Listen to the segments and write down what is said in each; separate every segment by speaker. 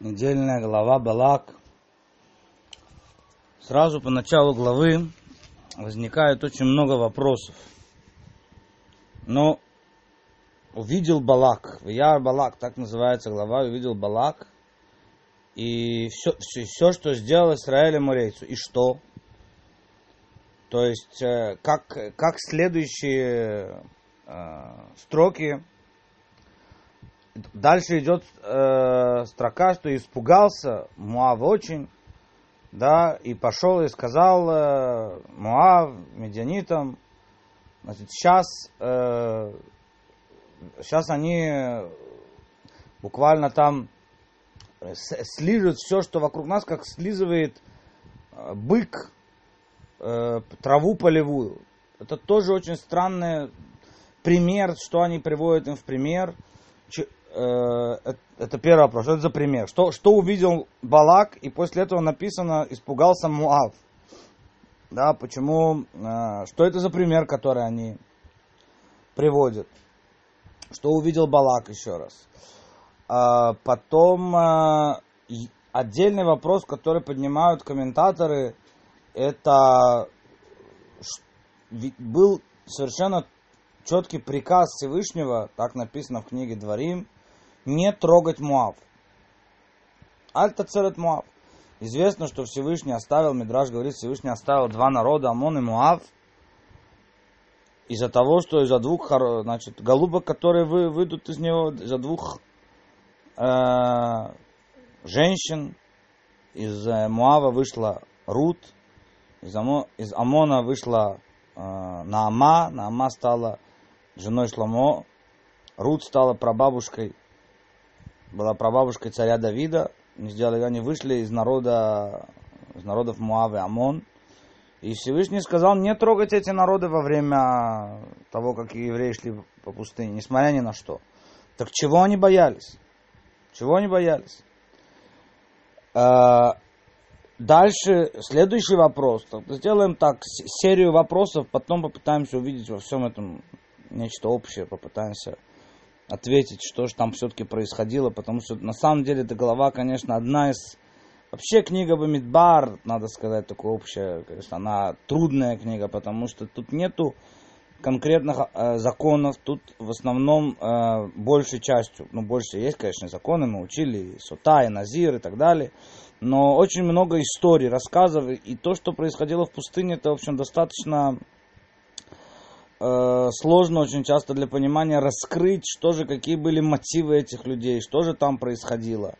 Speaker 1: недельная глава Балак. Сразу по началу главы возникает очень много вопросов. Но увидел Балак, Вияр Балак, так называется глава, увидел Балак, и все, все, все что сделал Израиль Мурейцу, и что? То есть, э, как, как следующие э, строки Дальше идет э, строка, что испугался Муав очень, да, и пошел и сказал э, Муав, медианитам, значит, сейчас, э, сейчас они буквально там слижут все, что вокруг нас, как слизывает э, бык э, траву полевую. Это тоже очень странный пример, что они приводят им в пример – это первый вопрос. Что это за пример? Что, что увидел Балак, и после этого написано, испугался Муав. Да, почему, э, что это за пример, который они приводят? Что увидел Балак еще раз? А, потом э, отдельный вопрос, который поднимают комментаторы, это был совершенно четкий приказ Всевышнего, так написано в книге Дворим, не трогать Муав. Альта церет Муав. Известно, что Всевышний оставил, Мидраж говорит, Всевышний оставил два народа, Амон и Муав, из-за того, что из-за двух значит, голубок, которые вы, выйдут из него, из-за двух э, женщин, из э, Муава вышла Рут, из, Амо, из Амона вышла э, Наама, Наама стала женой Шломо, Рут стала прабабушкой была прабабушкой царя Давида. Сделали, они вышли из народа, из народов Муавы, Амон. И Всевышний сказал, не трогать эти народы во время того, как евреи шли по пустыне, несмотря ни на что. Так чего они боялись? Чего они боялись? А, дальше, следующий вопрос. Сделаем так, серию вопросов, потом попытаемся увидеть во всем этом нечто общее, попытаемся ответить, что же там все-таки происходило, потому что на самом деле эта глава, конечно, одна из... Вообще книга Бамидбар, надо сказать, такая общая, конечно, она трудная книга, потому что тут нету конкретных э, законов, тут в основном э, большей частью, ну больше есть, конечно, законы, мы учили и Сота, и Назир и так далее, но очень много историй, рассказов, и то, что происходило в пустыне, это, в общем, достаточно сложно очень часто для понимания раскрыть, что же, какие были мотивы этих людей, что же там происходило.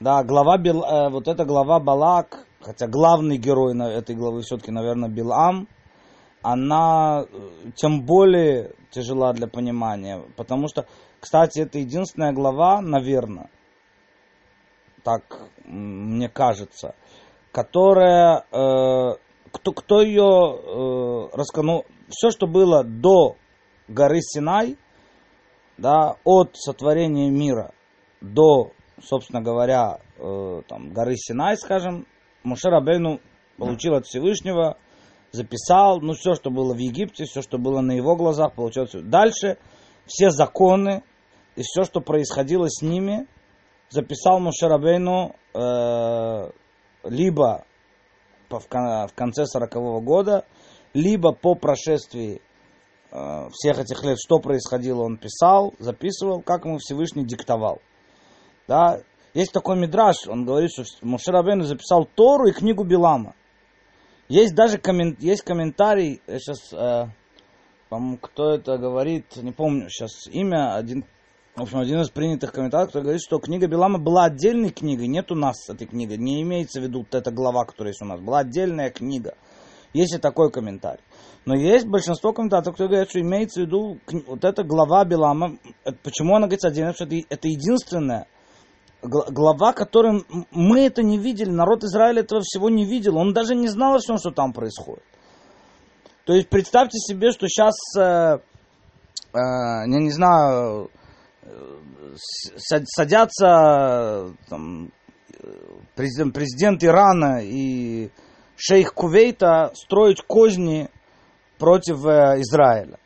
Speaker 1: Да, глава, Бил, э, вот эта глава Балак, хотя главный герой на этой главы все-таки, наверное, Билам, она э, тем более тяжела для понимания, потому что, кстати, это единственная глава, наверное, так мне кажется, которая, э, кто, кто ее э, расканул, все, что было до горы Синай, да, от сотворения мира до, собственно говоря, э, там, горы Синай, скажем, Мушер Абейну получил от Всевышнего, записал, ну, все, что было в Египте, все, что было на его глазах, получил. Дальше все законы и все, что происходило с ними, записал Мушер Абейну э, либо в конце сорокового года, либо по прошествии э, всех этих лет, что происходило, он писал, записывал, как ему Всевышний диктовал. Да? Есть такой мидраж, он говорит, что Мушарабейн записал Тору и книгу Билама. Есть даже коммент, есть комментарий, сейчас, э, по-моему, кто это говорит, не помню сейчас имя, один, в общем, один из принятых комментариев, который говорит, что книга Билама была отдельной книгой, нет у нас этой книги, не имеется в виду вот эта глава, которая есть у нас, была отдельная книга. Есть и такой комментарий. Но есть большинство комментаторов, которые говорят, что имеется в виду вот эта глава Билама. Почему она говорится отдельно? Что это единственная глава, которую мы это не видели, народ Израиля этого всего не видел. Он даже не знал о всем, что там происходит. То есть представьте себе, что сейчас, э, э, я не знаю, э, садятся там, президент, президент Ирана и шейх Кувейта строить козни против э, Израиля.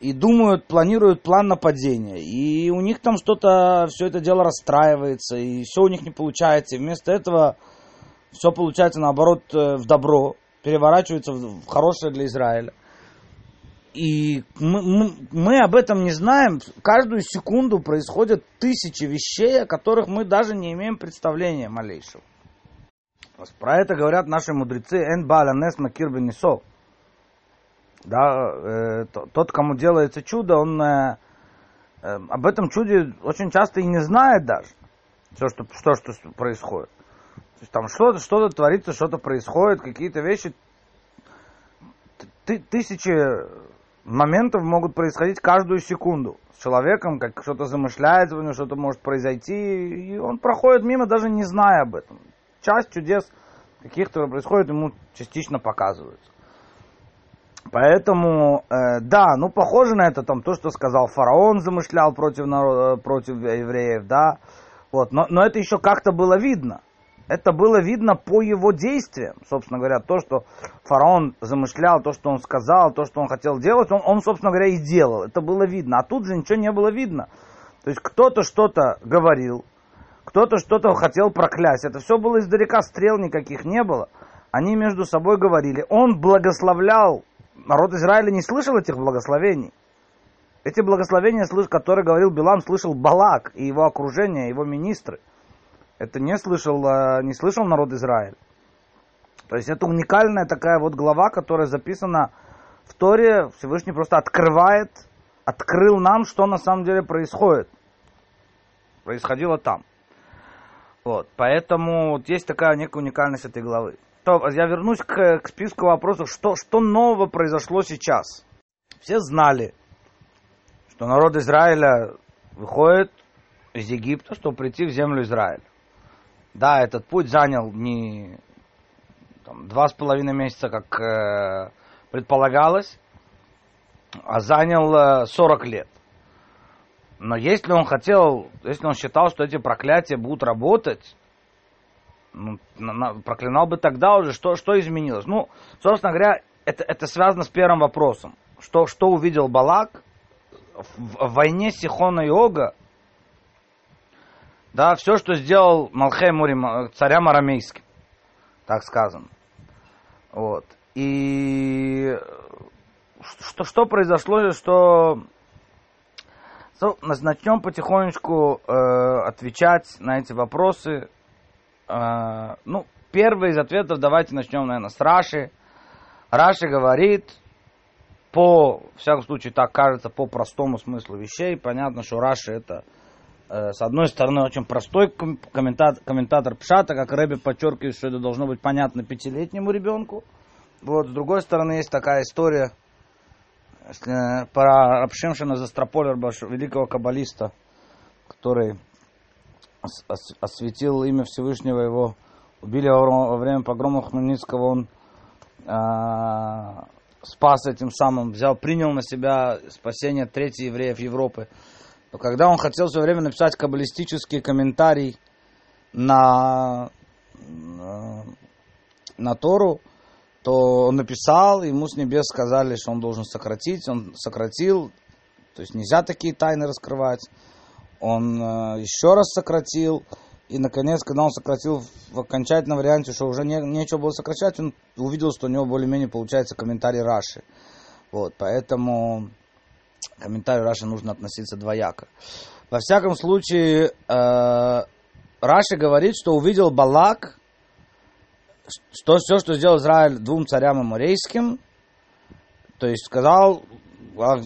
Speaker 1: и думают, планируют план нападения. И у них там что-то, все это дело расстраивается, и все у них не получается. И вместо этого все получается наоборот э, в добро, переворачивается в хорошее для Израиля. И мы, мы, мы об этом не знаем. Каждую секунду происходят тысячи вещей, о которых мы даже не имеем представления малейшего. Про это говорят наши мудрецы «Эн бааля нес макир бенесо». Да, э, тот, кому делается чудо, он э, э, об этом чуде очень часто и не знает даже, все, что, что, что происходит. То есть там что-то что творится, что-то происходит, какие-то вещи, тысячи моментов могут происходить каждую секунду с человеком, как что-то замышляется, что-то может произойти, и он проходит мимо, даже не зная об этом. Часть чудес каких-то происходит, ему частично показываются. Поэтому, э, да, ну похоже на это там то, что сказал фараон, замышлял против, народа, против евреев, да, вот, но, но это еще как-то было видно. Это было видно по его действиям, собственно говоря, то, что фараон замышлял, то, что он сказал, то, что он хотел делать, он, он собственно говоря, и делал. Это было видно. А тут же ничего не было видно. То есть кто-то что-то говорил, кто-то что-то хотел проклясть. Это все было издалека, стрел никаких не было. Они между собой говорили. Он благословлял народ Израиля не слышал этих благословений. Эти благословения, которые говорил Билам, слышал Балак и его окружение, его министры. Это не слышал, э, не слышал народ Израиля. То есть это уникальная такая вот глава, которая записана в Торе. Всевышний просто открывает, открыл нам, что на самом деле происходит. Происходило там. Вот, поэтому вот есть такая некая уникальность этой главы. То, я вернусь к, к списку вопросов, что, что нового произошло сейчас. Все знали, что народ Израиля выходит из Египта, чтобы прийти в землю Израиля. Да, этот путь занял не там, два с половиной месяца, как э, предполагалось, а занял э, 40 лет. Но если он хотел, если он считал, что эти проклятия будут работать, ну, проклинал бы тогда уже, что, что изменилось? Ну, собственно говоря, это, это связано с первым вопросом. Что, что увидел Балак в, в войне Сихона и Ога, да, все, что сделал Малхей Мурим, царям арамейским, так сказано. Вот. И что, что произошло, что so, начнем потихонечку э, отвечать на эти вопросы а, ну, первый из ответов давайте начнем, наверное, с Раши. Раши говорит, по, в всяком случае, так кажется, по простому смыслу вещей. Понятно, что Раши это, э, с одной стороны, очень простой комментатор, комментатор Пшата, как Рэби подчеркивает, что это должно быть понятно пятилетнему ребенку. Вот, с другой стороны, есть такая история э, про Рабшимшина Застрополер, великого каббалиста, который осветил имя Всевышнего, его убили во время погрома Хмельницкого, он э, спас этим самым, взял, принял на себя спасение третьих евреев Европы. Но когда он хотел все время написать каббалистический комментарий на, на, на Тору, то он написал, ему с небес сказали, что он должен сократить, он сократил, то есть нельзя такие тайны раскрывать он э, еще раз сократил, и наконец, когда он сократил в окончательном варианте, что уже не, нечего было сокращать, он увидел, что у него более-менее получается комментарий Раши. Вот, поэтому комментарию Раши нужно относиться двояко. Во всяком случае, э, Раши говорит, что увидел Балак, что все, что сделал Израиль двум царям аморейским, то есть сказал,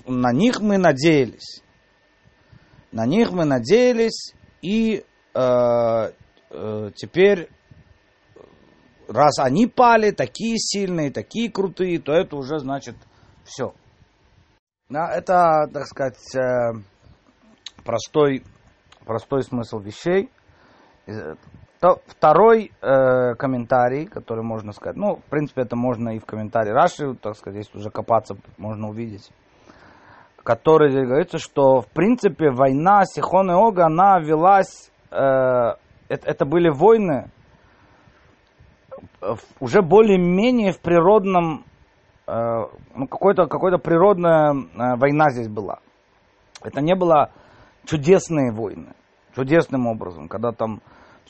Speaker 1: на них мы надеялись. На них мы надеялись, и э, э, теперь, раз они пали, такие сильные, такие крутые, то это уже значит все. Да, это, так сказать, э, простой, простой смысл вещей. То, второй э, комментарий, который можно сказать, ну, в принципе, это можно и в комментарии Раши, так сказать, если уже копаться, можно увидеть который говорится, что в принципе война Сихон и Ога, она велась, э, это, это были войны уже более-менее в природном, э, ну, какой-то, какой-то природная э, война здесь была. Это не было чудесные войны, чудесным образом, когда там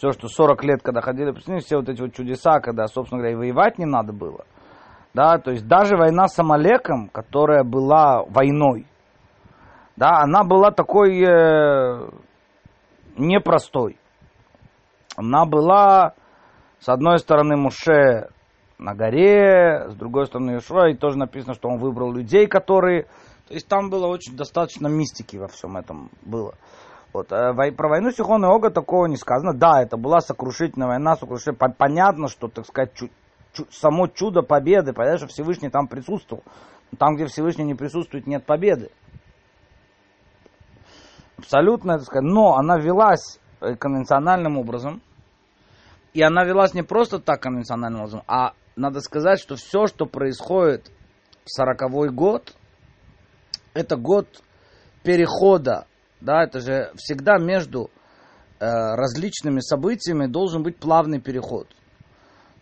Speaker 1: все, что 40 лет, когда ходили, все вот эти вот чудеса, когда, собственно говоря, и воевать не надо было. Да, то есть даже война с Амалеком, которая была войной, да, она была такой э, непростой. Она была, с одной стороны, Муше на горе, с другой стороны, Ишуа, и тоже написано, что он выбрал людей, которые... То есть там было очень достаточно мистики во всем этом было. Вот. Э, про войну Сихона и Ога такого не сказано. Да, это была сокрушительная война, сокрушительная. Понятно, что, так сказать, чу- чу- само чудо победы, понятно, что Всевышний там присутствовал. Там, где Всевышний не присутствует, нет победы. Абсолютно, так сказать. Но она велась э, конвенциональным образом. И она велась не просто так конвенциональным образом, а надо сказать, что все, что происходит в сороковой год, это год перехода да, это же всегда между э, различными событиями должен быть плавный переход.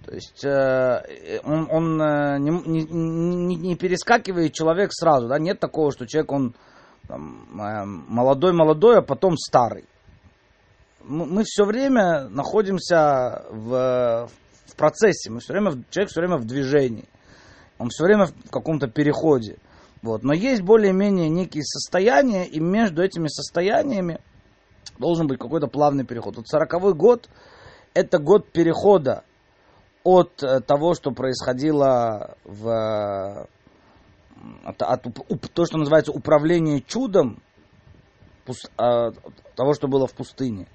Speaker 1: То есть э, он, он э, не, не, не перескакивает человек сразу, да, нет такого, что человек он молодой-молодой, э, а потом старый. Мы, мы все время находимся в, в процессе, мы все время, человек все время в движении, он все время в каком-то переходе. Вот. Но есть более-менее некие состояния, и между этими состояниями должен быть какой-то плавный переход. Вот сороковой год – это год перехода от э, того, что происходило в от, от, от, то, что называется управление чудом, пус, от, а, того, что было в пустыне,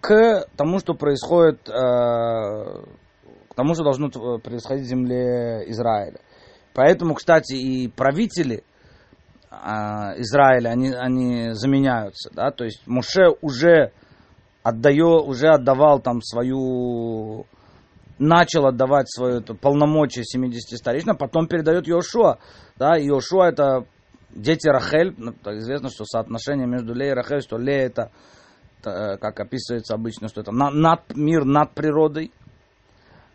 Speaker 1: к тому, что происходит, э, к тому, что должно происходить в земле Израиля. Поэтому, кстати, и правители а, Израиля, они, они заменяются, да, то есть Муше уже отдает, уже отдавал там свою, начал отдавать свое это, полномочия 70 старейшин, потом передает Йошуа, да, Йошуа это дети Рахель, ну, известно, что соотношение между Лей и Рахель, что Лей это, это как описывается обычно, что это над, мир над природой,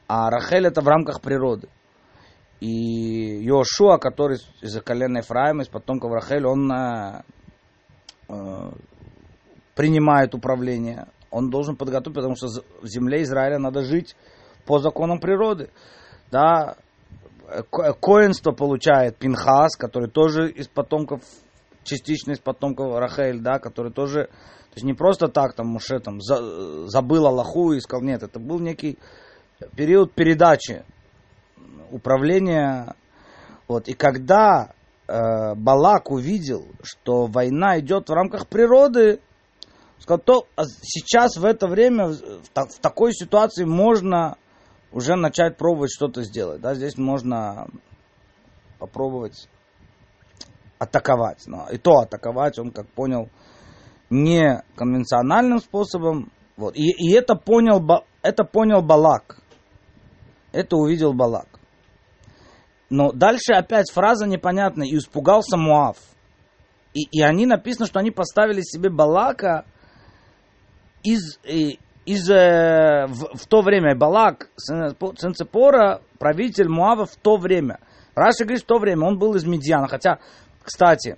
Speaker 1: а Рахель это в рамках природы. И Йошуа, который из колена Ефраима, из потомков Рахель, он э, э, принимает управление. Он должен подготовить, потому что в земле Израиля надо жить по законам природы. Да, коинство получает Пинхас, который тоже из потомков, частично из потомков Рахель, да, который тоже, то есть не просто так там Муше там за, забыл Аллаху и сказал, нет, это был некий период передачи управления. Вот. И когда э, Балак увидел, что война идет в рамках природы, сказал, то а сейчас в это время, в, в такой ситуации можно уже начать пробовать что-то сделать. Да? Здесь можно попробовать атаковать. Но и то атаковать, он, как понял, не конвенциональным способом. Вот. И, и это, понял, это понял Балак. Это увидел Балак. Но дальше опять фраза непонятная. И испугался Муав. И, и они написано, что они поставили себе Балака из, из, э, в, в то время. Балак, сын Цепора, правитель Муава в то время. Раша говорит, в то время он был из Медиана. Хотя, кстати,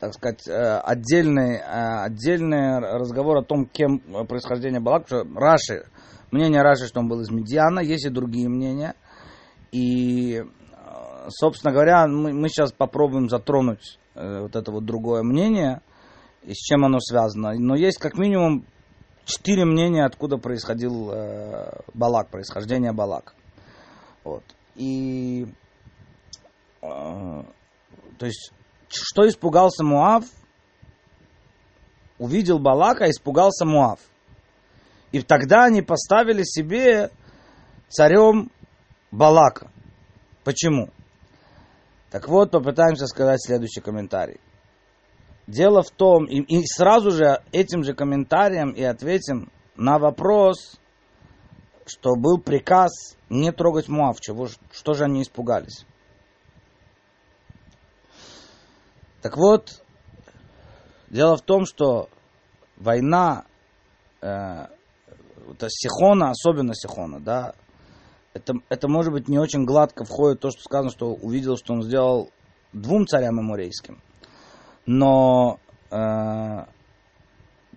Speaker 1: так сказать, э, отдельный, э, отдельный разговор о том, кем происхождение Балака. Раши, мнение Раши, что он был из Медиана, есть и другие мнения. И собственно говоря, мы, мы сейчас попробуем затронуть э, вот это вот другое мнение, и с чем оно связано. Но есть как минимум четыре мнения, откуда происходил э, Балак, происхождение Балак. Вот. И э, то есть, что испугался Муав? Увидел Балака, испугался Муав. И тогда они поставили себе царем Балака. Почему? Так вот, попытаемся сказать следующий комментарий. Дело в том, и, и сразу же этим же комментарием и ответим на вопрос, что был приказ не трогать Муав, чего, что же они испугались. Так вот, дело в том, что война э, Сихона, особенно Сихона, да, это, это может быть не очень гладко входит то, что сказано, что увидел, что он сделал двум царям эморейским. Но э,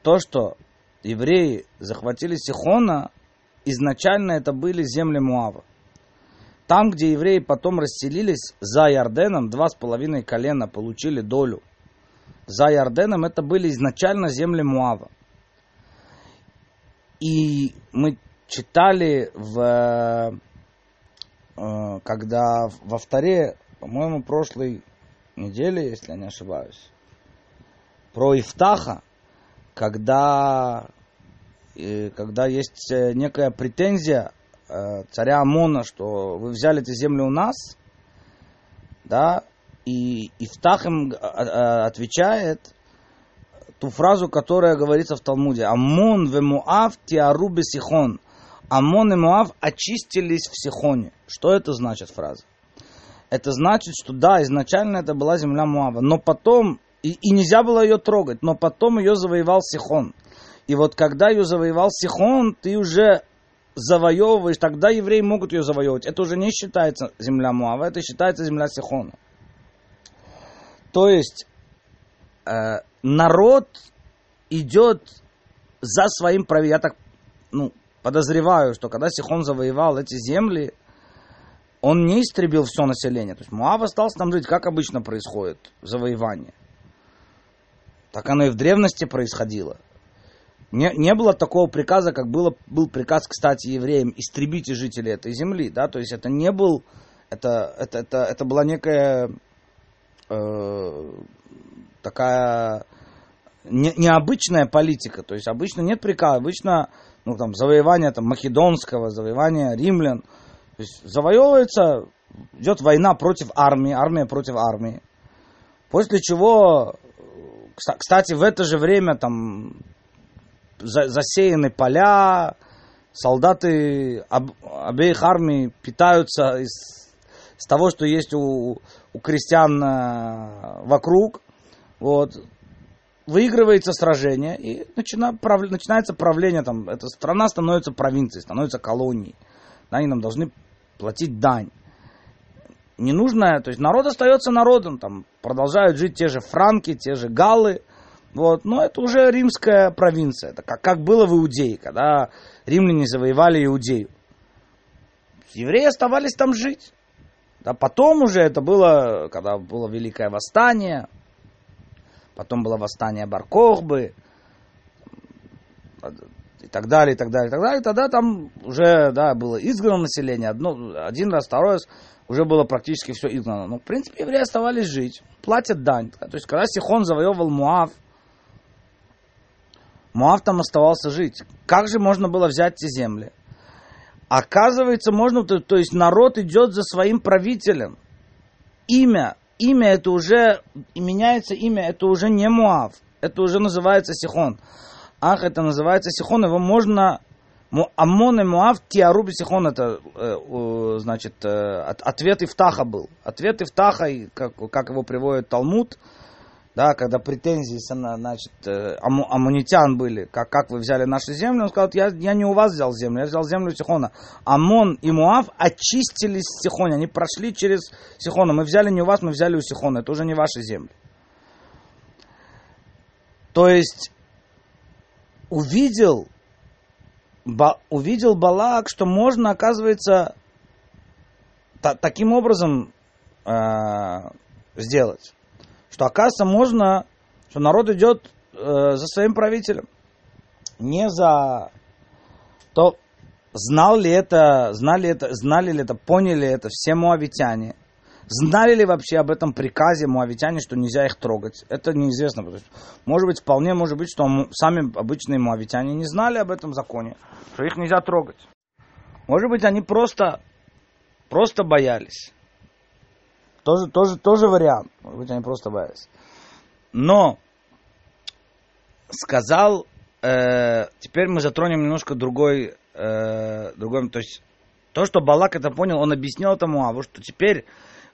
Speaker 1: то, что евреи захватили Сихона, изначально это были земли Муава. Там, где евреи потом расселились за Ярденом, два с половиной колена получили долю. За Ярденом это были изначально земли Муава. И мы читали в Э, когда во вторе, по-моему, прошлой неделе, если я не ошибаюсь, про Ифтаха, когда, э, когда есть э, некая претензия царя Амона, что вы взяли эти земли у нас, да, и Ифтах им отвечает ту фразу, которая говорится в Талмуде. Амон вемуав тиару сихон. Амон и Муав очистились в Сихоне. Что это значит фраза? Это значит, что да, изначально это была земля Муава, но потом, и, и нельзя было ее трогать, но потом ее завоевал Сихон. И вот когда ее завоевал Сихон, ты уже завоевываешь, тогда евреи могут ее завоевывать. Это уже не считается земля Муава, это считается земля Сихона. То есть э, народ идет за своим правителем. Я так ну, подозреваю, что когда Сихон завоевал эти земли, он не истребил все население. То есть Муав остался там жить, как обычно происходит завоевание. Так оно и в древности происходило. Не, не было такого приказа, как было, был приказ, кстати, евреям, истребите жителей этой земли. Да? То есть это не был, это, это, это, это была некая э, такая не, необычная политика. То есть обычно нет приказа, обычно ну, там, завоевание там, македонского, завоевание римлян. То есть завоевывается, идет война против армии, армия против армии. После чего, кстати, в это же время там засеяны поля, солдаты об, обеих армий питаются из, из того, что есть у, у крестьян э, вокруг. Вот выигрывается сражение, и начина, прав, начинается правление, там, эта страна становится провинцией, становится колонией. Да, они нам должны платить дань. Не нужно, то есть народ остается народом, там продолжают жить те же франки, те же галлы, вот, но это уже римская провинция, это как, как было в Иудее, когда римляне завоевали Иудею. Евреи оставались там жить. Да, потом уже это было, когда было Великое Восстание, потом было восстание Баркохбы, и так далее, и так далее, и так далее. И тогда там уже, да, было изгнано население, одно, один раз, второй раз, уже было практически все изгнано. Но, в принципе, евреи оставались жить, платят дань. То есть, когда Сихон завоевывал Муав, Муав там оставался жить. Как же можно было взять эти земли? Оказывается, можно, то, то есть народ идет за своим правителем. Имя имя это уже, меняется имя, это уже не Муав, это уже называется Сихон. Ах, это называется Сихон, его можно... Амон и Муав, Тиаруби Сихон, это, э, значит, э, ответ Ифтаха был. Ответ Ифтаха, как, как его приводит Талмуд, да, когда претензии значит, э, амунитян были, как, как вы взяли нашу землю, он сказал, я, я не у вас взял землю, я взял землю Сихона. Амон и Муав очистились с Сихона, они прошли через Сихона. Мы взяли не у вас, мы взяли у Сихона, это уже не ваши земли. То есть увидел, ба, увидел Балак, что можно, оказывается, та, таким образом э, сделать что, оказывается, можно, что народ идет э, за своим правителем, не за то, знал ли это, знали это, знали ли это, поняли это все муавитяне, знали ли вообще об этом приказе муавитяне, что нельзя их трогать, это неизвестно. Потому что, может быть, вполне может быть, что сами обычные муавитяне не знали об этом законе, что их нельзя трогать. Может быть, они просто, просто боялись. Тоже, тоже, тоже вариант. Может быть, они просто боялись. Но сказал, э, теперь мы затронем немножко другой, э, другой, то есть то, что Балак это понял, он объяснил этому Аву, что теперь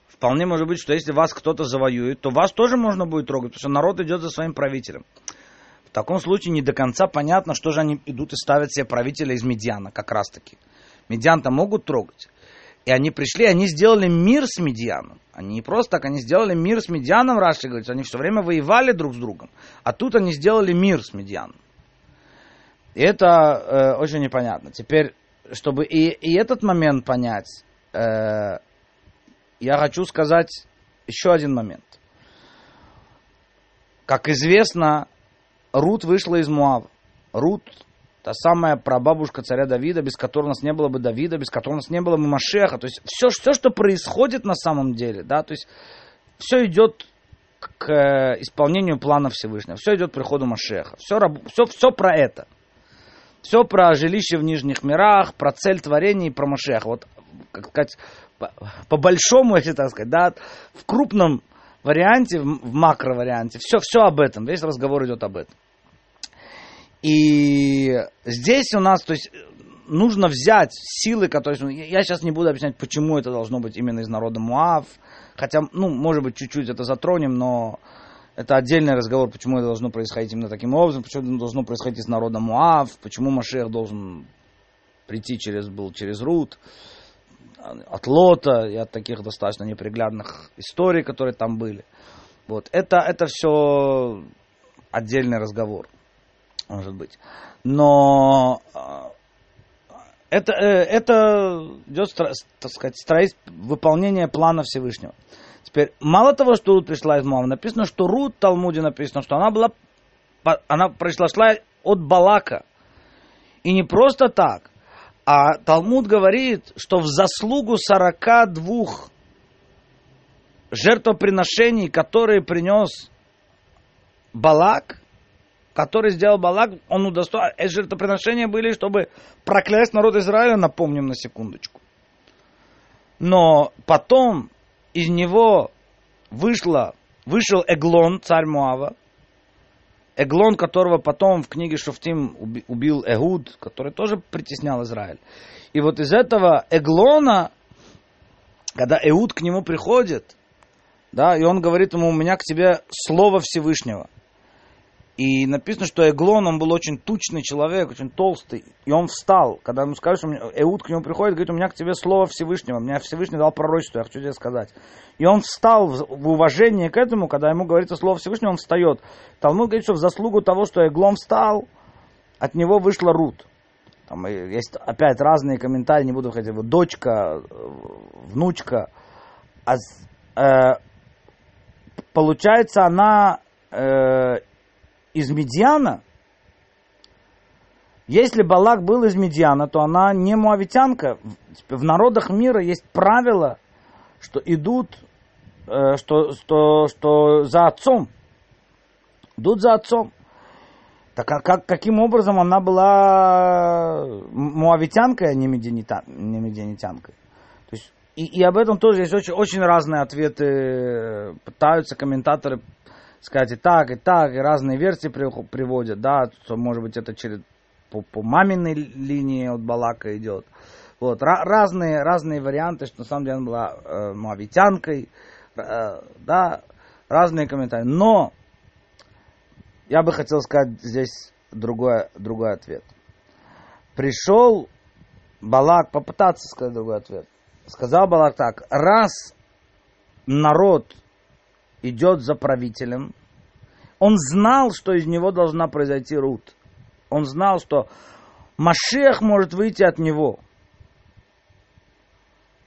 Speaker 1: вполне может быть, что если вас кто-то завоюет, то вас тоже можно будет трогать, потому что народ идет за своим правителем. В таком случае не до конца понятно, что же они идут и ставят себе правителя из Медиана, как раз таки. Медиан-то могут трогать. И они пришли, они сделали мир с Медианом. Они не просто так, они сделали мир с Медианом, Раши говорит, они все время воевали друг с другом. А тут они сделали мир с Медианом. И это э, очень непонятно. Теперь, чтобы и, и этот момент понять, э, я хочу сказать еще один момент. Как известно, Рут вышла из Муава. Рут, та самая прабабушка царя Давида, без которой у нас не было бы Давида, без которой у нас не было бы Машеха. То есть все, все что происходит на самом деле, да, то есть все идет к э, исполнению плана Всевышнего. Все идет к приходу Машеха. Все, все, все про это. Все про жилище в нижних мирах, про цель творения и про Машеха. Вот, как сказать, по, по большому, если так сказать, да, в крупном варианте, в макроварианте, все, все об этом, весь разговор идет об этом. И здесь у нас, то есть, нужно взять силы, которые... Я сейчас не буду объяснять, почему это должно быть именно из народа Муав, хотя, ну, может быть, чуть-чуть это затронем, но это отдельный разговор, почему это должно происходить именно таким образом, почему это должно происходить из народа Муав, почему Машех должен прийти через, был через Рут от Лота и от таких достаточно неприглядных историй, которые там были. Вот. Это, это все отдельный разговор, может быть. Но а, это, э, это идет, так сказать, строить, выполнение плана Всевышнего. Теперь, мало того, что Рут пришла из Моава, написано, что Рут в Талмуде написано, что она была, она пришла шла от Балака. И не просто так. А Талмуд говорит, что в заслугу 42 жертвоприношений, которые принес Балак, который сделал Балак, он удостоил... Эти жертвоприношения были, чтобы проклясть народ Израиля, напомним на секундочку. Но потом из него вышло, вышел Эглон, царь Муава, Эглон, которого потом в книге Шуфтим убил Эгуд, который тоже притеснял Израиль. И вот из этого Эглона, когда Эуд к нему приходит, да, и он говорит ему, у меня к тебе слово Всевышнего. И написано, что Эглон, он был очень тучный человек, очень толстый. И он встал, когда ему сказали, что Эуд к нему приходит, говорит, у меня к тебе слово Всевышнего. Меня Всевышний дал пророчество, я хочу тебе сказать. И он встал в уважение к этому, когда ему говорится слово Всевышнего, он встает. Талмуд говорит, что в заслугу того, что Эглон встал, от него вышла Рут. Там есть опять разные комментарии, не буду ходить. Вот дочка, внучка. А, э, получается, она э, из Медиана, если Балак был из Медиана, то она не муавитянка. В народах мира есть правило, что идут, э, что, что, что за отцом. Идут за отцом. Так а как, каким образом она была муавитянкой, а не, медианита, не медианитянкой? То есть, и, и об этом тоже есть очень, очень разные ответы. Пытаются комментаторы сказать и так, и так, и разные версии приводят, да, что, может быть, это через, по, по маминой линии от Балака идет. Вот, разные, разные варианты, что на самом деле она была э, мавитянкой, э, да, разные комментарии. Но я бы хотел сказать здесь другой, другой ответ. Пришел Балак попытаться сказать другой ответ. Сказал Балак так, раз народ идет за правителем. Он знал, что из него должна произойти Рут. Он знал, что Машех может выйти от него.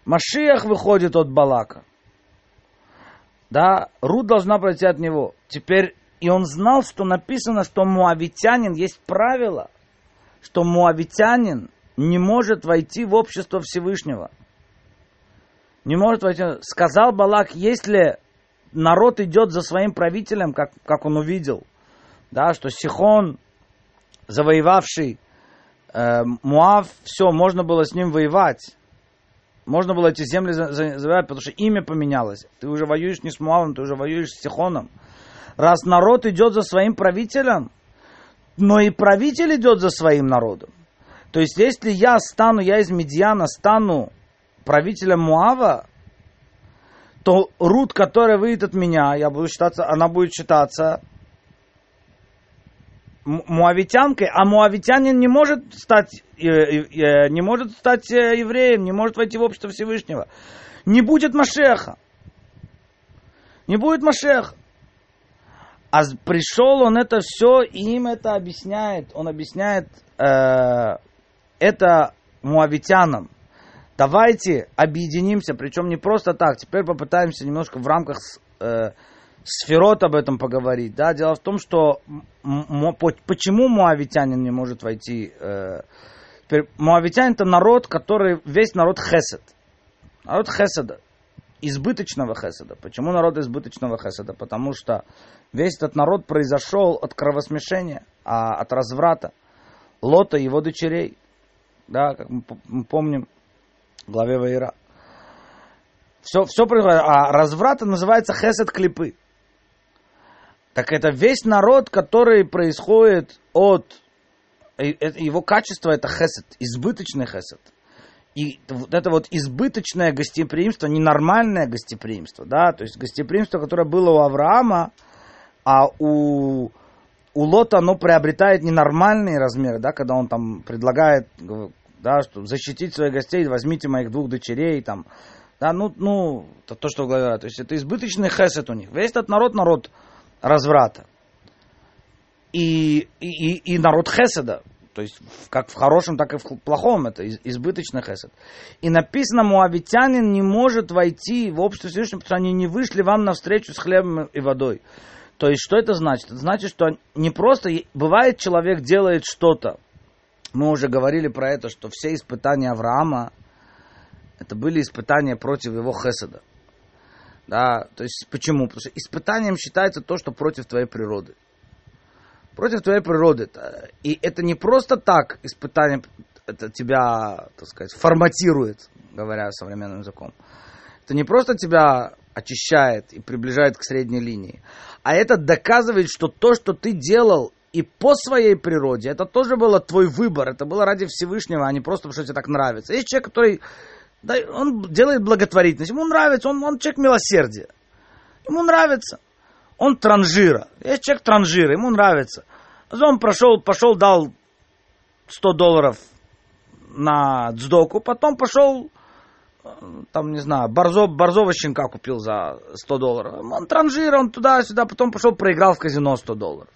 Speaker 1: Машех выходит от Балака. Да, Рут должна пройти от него. Теперь, и он знал, что написано, что муавитянин, есть правило, что муавитянин не может войти в общество Всевышнего. Не может войти. Сказал Балак, если народ идет за своим правителем, как, как он увидел, да, что Сихон, завоевавший э, Муав, все, можно было с ним воевать. Можно было эти земли завоевать, потому что имя поменялось. Ты уже воюешь не с Муавом, ты уже воюешь с Сихоном. Раз народ идет за своим правителем, но и правитель идет за своим народом. То есть, если я стану, я из Медиана стану правителем Муава, то Рут, которая выйдет от меня, я буду считаться, она будет считаться муавитянкой, а муавитянин не может стать, э, э, не может стать э, евреем, не может войти в общество Всевышнего. Не будет Машеха. Не будет Машеха. А пришел он это все, и им это объясняет. Он объясняет э, это муавитянам. Давайте объединимся, причем не просто так. Теперь попытаемся немножко в рамках э, сферот об этом поговорить. Да? Дело в том, что почему муавитянин не может войти... Э, муавитянин это народ, который весь народ хесед. Народ хеседа. Избыточного хеседа. Почему народ избыточного хеседа? Потому что весь этот народ произошел от кровосмешения, а от разврата. Лота и его дочерей. Да, как мы помним главе Ваира. Все, все происходит. А разврат называется хесед клипы. Так это весь народ, который происходит от... Его качество это хесед, избыточный хесед. И вот это вот избыточное гостеприимство, ненормальное гостеприимство, да, то есть гостеприимство, которое было у Авраама, а у, у Лота оно приобретает ненормальные размеры, да, когда он там предлагает, да, что защитить своих гостей, возьмите моих двух дочерей, там, да, ну, ну, это то, что говорят, то есть это избыточный хесед у них. Весь этот народ, народ разврата. И, и, и народ хеседа, то есть как в хорошем, так и в плохом, это избыточный хесед. И написано, муавитянин не может войти в общество Всевышнего, потому что они не вышли вам навстречу с хлебом и водой. То есть что это значит? Это значит, что не просто бывает человек делает что-то. Мы уже говорили про это, что все испытания Авраама, это были испытания против его хеседа. Да, то есть почему? Потому что испытанием считается то, что против твоей природы. Против твоей природы. И это не просто так испытание это тебя, так сказать, форматирует, говоря современным языком. Это не просто тебя очищает и приближает к средней линии, а это доказывает, что то, что ты делал и по своей природе, это тоже было твой выбор, это было ради Всевышнего, а не просто, потому что тебе так нравится. Есть человек, который да, он делает благотворительность, ему нравится, он, он человек милосердия. Ему нравится. Он транжира. Есть человек транжира, ему нравится. Он прошел, пошел, дал 100 долларов на дздоку, потом пошел, там, не знаю, борзо, борзого щенка купил за 100 долларов. Он транжир, он туда-сюда, потом пошел, проиграл в казино 100 долларов.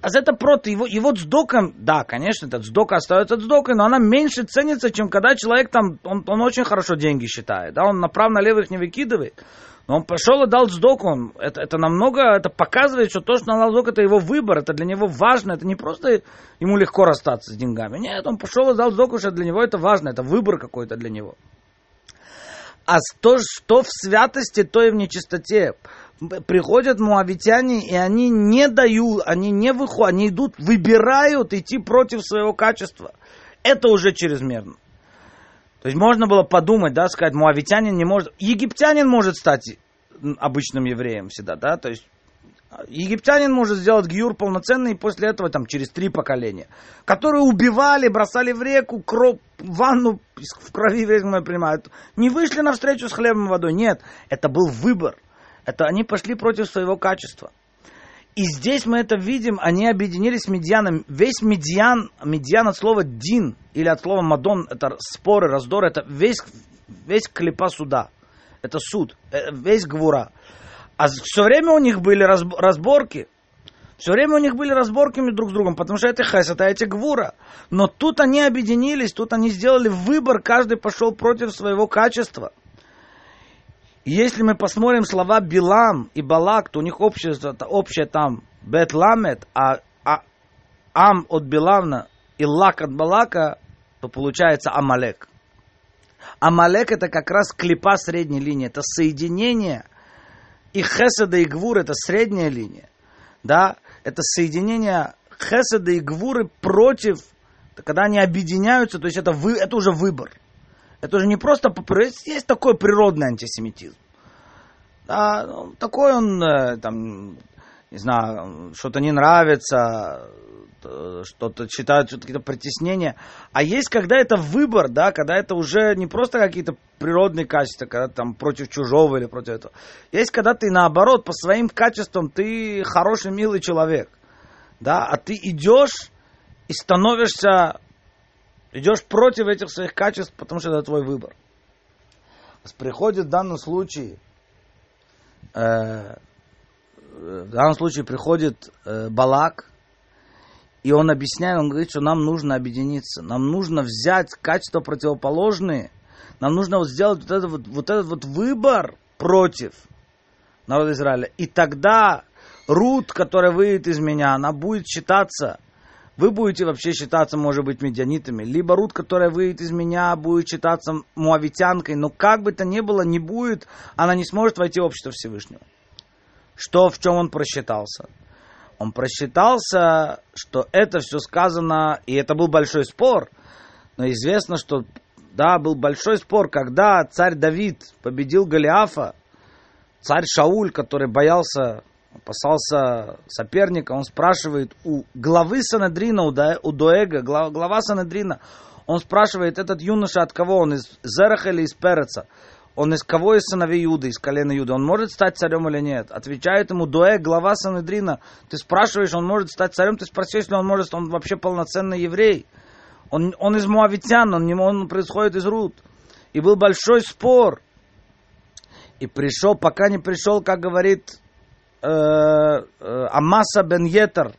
Speaker 1: А это против его, его дздока, да, конечно, этот дздока остается дздокой, но она меньше ценится, чем когда человек там, он, он очень хорошо деньги считает, да, он направо-налево их не выкидывает. Но он пошел и дал дздоку, он, это, это намного, это показывает, что то, что он дал дздоку, это его выбор, это для него важно, это не просто ему легко расстаться с деньгами. Нет, он пошел и дал дздоку, что для него это важно, это выбор какой-то для него. А то, что в святости, то и в нечистоте приходят муавитяне, и они не дают, они не выходят, они идут, выбирают идти против своего качества. Это уже чрезмерно. То есть можно было подумать, да, сказать, муавитянин не может, египтянин может стать обычным евреем всегда, да, то есть египтянин может сделать гиюр полноценный, и после этого там через три поколения, которые убивали, бросали в реку, кроп, ванну в крови, весь мы понимают, не вышли навстречу с хлебом и водой, нет, это был выбор – это они пошли против своего качества. И здесь мы это видим, они объединились с медианом. Весь медиан, медиан от слова дин или от слова мадон, это споры, раздоры, это весь, весь клепа суда. Это суд, э, весь гвура. А все время у них были разборки. Все время у них были разборки друг с другом, потому что это хес, это эти гвура. Но тут они объединились, тут они сделали выбор, каждый пошел против своего качества. Если мы посмотрим слова Билам и Балак, то у них общее, общее там Бетламет, а, а Ам от Билавна и Лак от Балака, то получается Амалек. Амалек это как раз клипа средней линии, это соединение и Хеседа и Гвур это средняя линия. Да, это соединение Хеседа и Гвуры против, когда они объединяются, то есть это, вы, это уже выбор. Это уже не просто... Есть такой природный антисемитизм. Да, ну, такой он, э, там, не знаю, что-то не нравится, э, что-то считают, что-то какие-то притеснения. А есть, когда это выбор, да, когда это уже не просто какие-то природные качества, когда там против чужого или против этого. Есть, когда ты наоборот, по своим качествам, ты хороший, милый человек. да, а ты идешь и становишься, идешь против этих своих качеств, потому что это твой выбор. Приходит в данном случае, э, в данном случае приходит э, Балак, и он объясняет, он говорит, что нам нужно объединиться, нам нужно взять качества противоположные, нам нужно вот сделать вот этот вот, вот этот вот выбор против народа Израиля. И тогда Рут, которая выйдет из меня, она будет считаться, вы будете вообще считаться, может быть, медианитами, либо Рут, которая выйдет из меня, будет считаться муавитянкой, но как бы то ни было, не будет, она не сможет войти в общество Всевышнего. Что, в чем он просчитался? Он просчитался, что это все сказано, и это был большой спор, но известно, что да, был большой спор, когда царь Давид победил Голиафа, царь Шауль, который боялся, опасался соперника, он спрашивает у главы Санедрина, у Доэга, глава Санедрина, он спрашивает, этот юноша от кого он, из Зераха или из Переца? Он из кого из сыновей Юды, из колена Юды? Он может стать царем или нет? Отвечает ему Дуэ, глава Санедрина. Ты спрашиваешь, он может стать царем? Ты спросишь, если он может, он вообще полноценный еврей. Он, он из Муавитян, он, он происходит из Рут. И был большой спор. И пришел, пока не пришел, как говорит э, э, Амаса бен Йетер,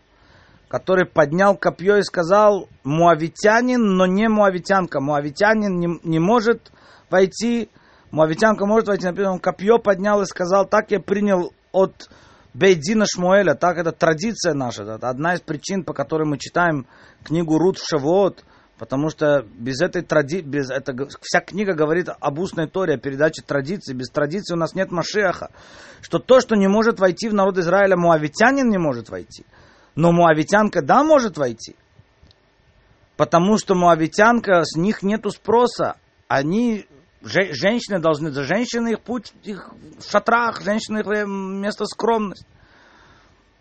Speaker 1: который поднял копье и сказал, муавитянин, но не муавитянка. Муавитянин не, не может войти. Моавитянка может войти, например, он копье поднял и сказал, так я принял от Бейдина Шмуэля, так это традиция наша, это одна из причин, по которой мы читаем книгу Рут в Шавуот, потому что без этой традиции, без это, вся книга говорит об устной торе, о передаче традиции, без традиции у нас нет Машеха, что то, что не может войти в народ Израиля, муавитянин не может войти, но муавитянка, да, может войти, потому что муавитянка, с них нету спроса, они женщины должны, за женщины их путь их в шатрах, женщины их место скромность.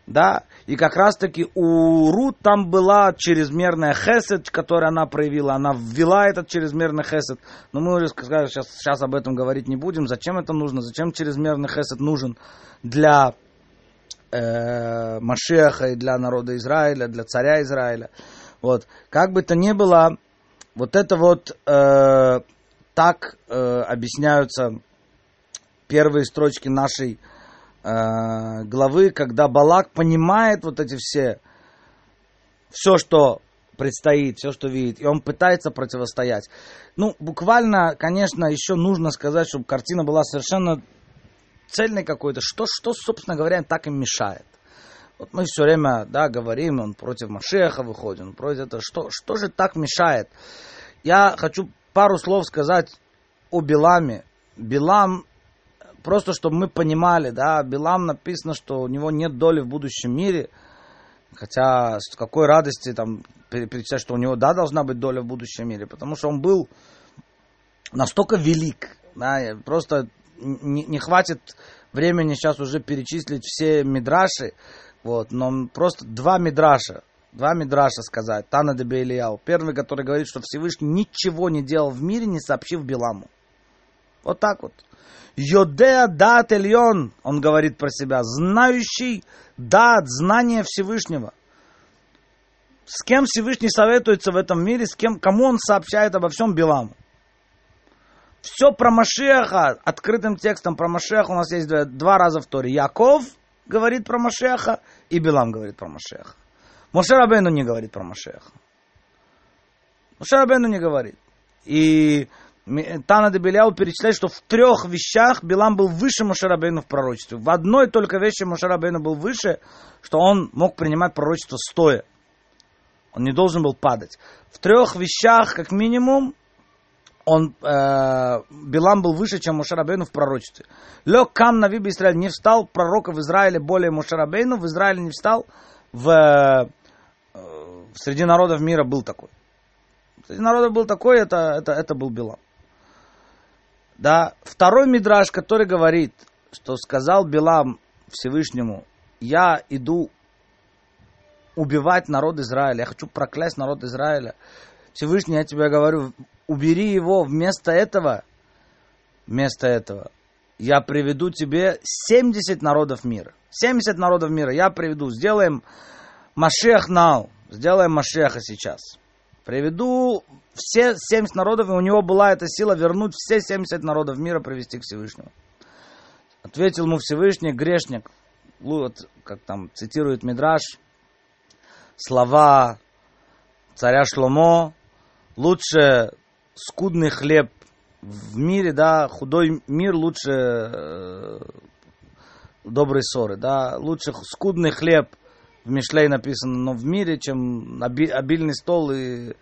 Speaker 1: Да, и как раз таки у Рут там была чрезмерная хесед, которую она проявила, она ввела этот чрезмерный хесед. Но мы уже сказали, сейчас, сейчас об этом говорить не будем, зачем это нужно, зачем чрезмерный хесед нужен для э, Машеха и для народа Израиля, для царя Израиля. Вот, как бы то ни было, вот это вот э, так э, объясняются первые строчки нашей э, главы, когда Балак понимает вот эти все, все, что предстоит, все, что видит, и он пытается противостоять. Ну, буквально, конечно, еще нужно сказать, чтобы картина была совершенно цельной какой-то. Что, что, собственно говоря, так им мешает? Вот мы все время, да, говорим, он против Машеха выходит, он против этого. Что, что же так мешает? Я хочу пару слов сказать о Биламе. Билам, просто чтобы мы понимали, да, Билам написано, что у него нет доли в будущем мире, хотя с какой радости там перечислять, что у него, да, должна быть доля в будущем мире, потому что он был настолько велик, да, просто не, не хватит времени сейчас уже перечислить все мидраши, вот, но просто два мидраша два мидраша сказать, Тана де Бейлияу. Первый, который говорит, что Всевышний ничего не делал в мире, не сообщив Биламу. Вот так вот. Йодеа дат Эльон, он говорит про себя, знающий дат, знание Всевышнего. С кем Всевышний советуется в этом мире, с кем, кому он сообщает обо всем Биламу. Все про Машеха, открытым текстом про Машеха у нас есть два раза в Торе. Яков говорит про Машеха, и Билам говорит про Машеха. Моше Рабену не говорит про Машеха. Моше Рабену не говорит. И Тана де Беляу перечисляет, что в трех вещах Билам был выше Мошерабейну в пророчестве. В одной только вещи Мошерабейну был выше, что он мог принимать пророчество стоя. Он не должен был падать. В трех вещах, как минимум, он, э, Билам был выше, чем Мошерабейну в пророчестве. Лег кам на Виби Израиль не встал, пророка в Израиле более Мошерабейну, в Израиле не встал, в среди народов мира был такой. Среди народов был такой, это, это, это был Билам. Да, второй мидраж, который говорит, что сказал Билам Всевышнему, я иду убивать народ Израиля, я хочу проклясть народ Израиля. Всевышний, я тебе говорю, убери его вместо этого, вместо этого, я приведу тебе 70 народов мира. 70 народов мира я приведу. Сделаем Машех нау. Сделаем Машеха сейчас. Приведу все 70 народов, и у него была эта сила вернуть все 70 народов мира, привести к Всевышнему. Ответил ему Всевышний, грешник. Вот, как там цитирует Мидраш, слова царя Шломо, лучше скудный хлеб в мире, да, худой мир лучше э, доброй ссоры, да, лучше скудный хлеб в Мишлей написано, но в мире, чем оби, обильный стол и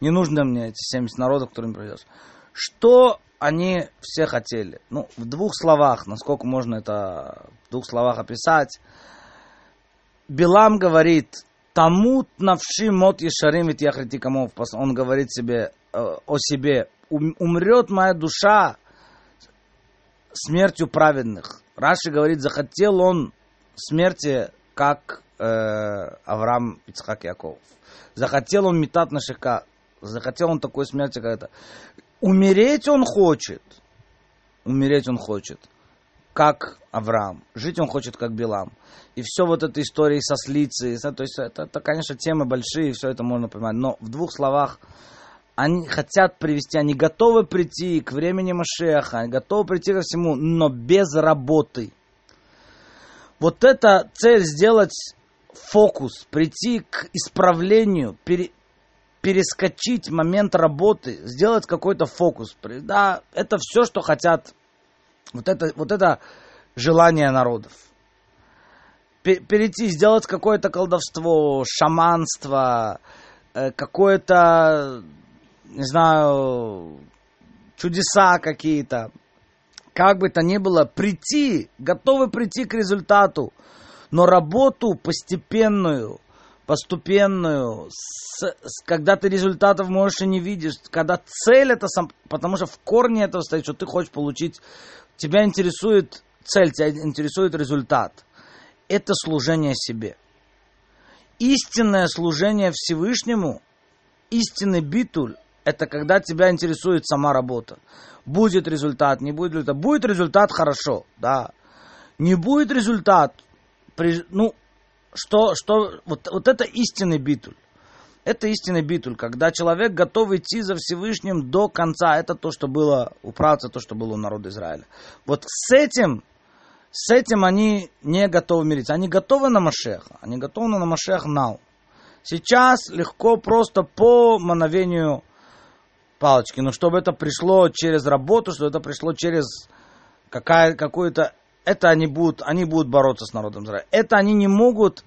Speaker 1: не нужно мне эти 70 народов, которым придется. Что они все хотели? Ну, в двух словах, насколько можно это в двух словах описать. Билам говорит, Тамут навши мот ешарим ведь яхритикамов. Он говорит себе э, о себе. Умрет моя душа смертью праведных. Раши говорит, захотел он смерти, как э, Авраам Ицхак Яков. Захотел он метат на шика. Захотел он такой смерти, как это. Умереть он хочет. Умереть он хочет. Как Авраам. Жить он хочет, как Билам и все вот эта история со слицей, то есть это, это, конечно, темы большие, все это можно понимать, но в двух словах, они хотят привести, они готовы прийти к времени Машеха, они готовы прийти ко всему, но без работы. Вот эта цель сделать фокус, прийти к исправлению, пере, перескочить момент работы, сделать какой-то фокус. Да, это все, что хотят, вот это, вот это желание народов перейти, сделать какое-то колдовство, шаманство, э, какое-то, не знаю, чудеса какие-то. Как бы то ни было, прийти, готовы прийти к результату, но работу постепенную, постепенную, с, с, когда ты результатов можешь и не видишь, когда цель это сам, потому что в корне этого стоит, что ты хочешь получить, тебя интересует цель, тебя интересует результат это служение себе. Истинное служение Всевышнему, истинный битуль, это когда тебя интересует сама работа. Будет результат, не будет результат. Будет результат хорошо, да. Не будет результат, при, ну, что, что, вот, вот это истинный битуль. Это истинный битуль, когда человек готов идти за Всевышним до конца. Это то, что было у праца, то, что было у народа Израиля. Вот с этим с этим они не готовы мириться. Они готовы на Машеха. Они готовы на Машех нау. Сейчас легко просто по мановению палочки. Но чтобы это пришло через работу, чтобы это пришло через какая, какую-то... Это они будут, они будут бороться с народом Израиля. Это они не могут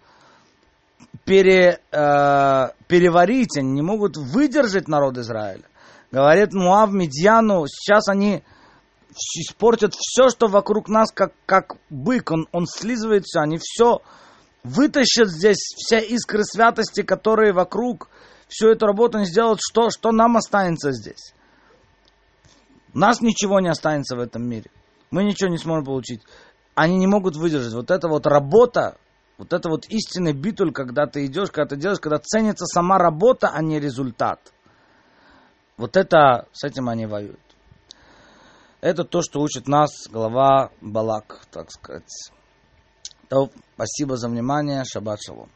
Speaker 1: пере, э, переварить, они не могут выдержать народ Израиля. Говорит Муав Медьяну, сейчас они испортят все, что вокруг нас, как, как бык. Он, он слизывает все, они все вытащат здесь, все искры святости, которые вокруг, всю эту работу они сделают, что, что нам останется здесь. Нас ничего не останется в этом мире. Мы ничего не сможем получить. Они не могут выдержать. Вот эта вот работа, вот это вот истинный битуль, когда ты идешь, когда ты делаешь, когда ценится сама работа, а не результат. Вот это, с этим они воюют. Это то, что учит нас глава Балак, так сказать. То, спасибо за внимание. Шаббат шалом.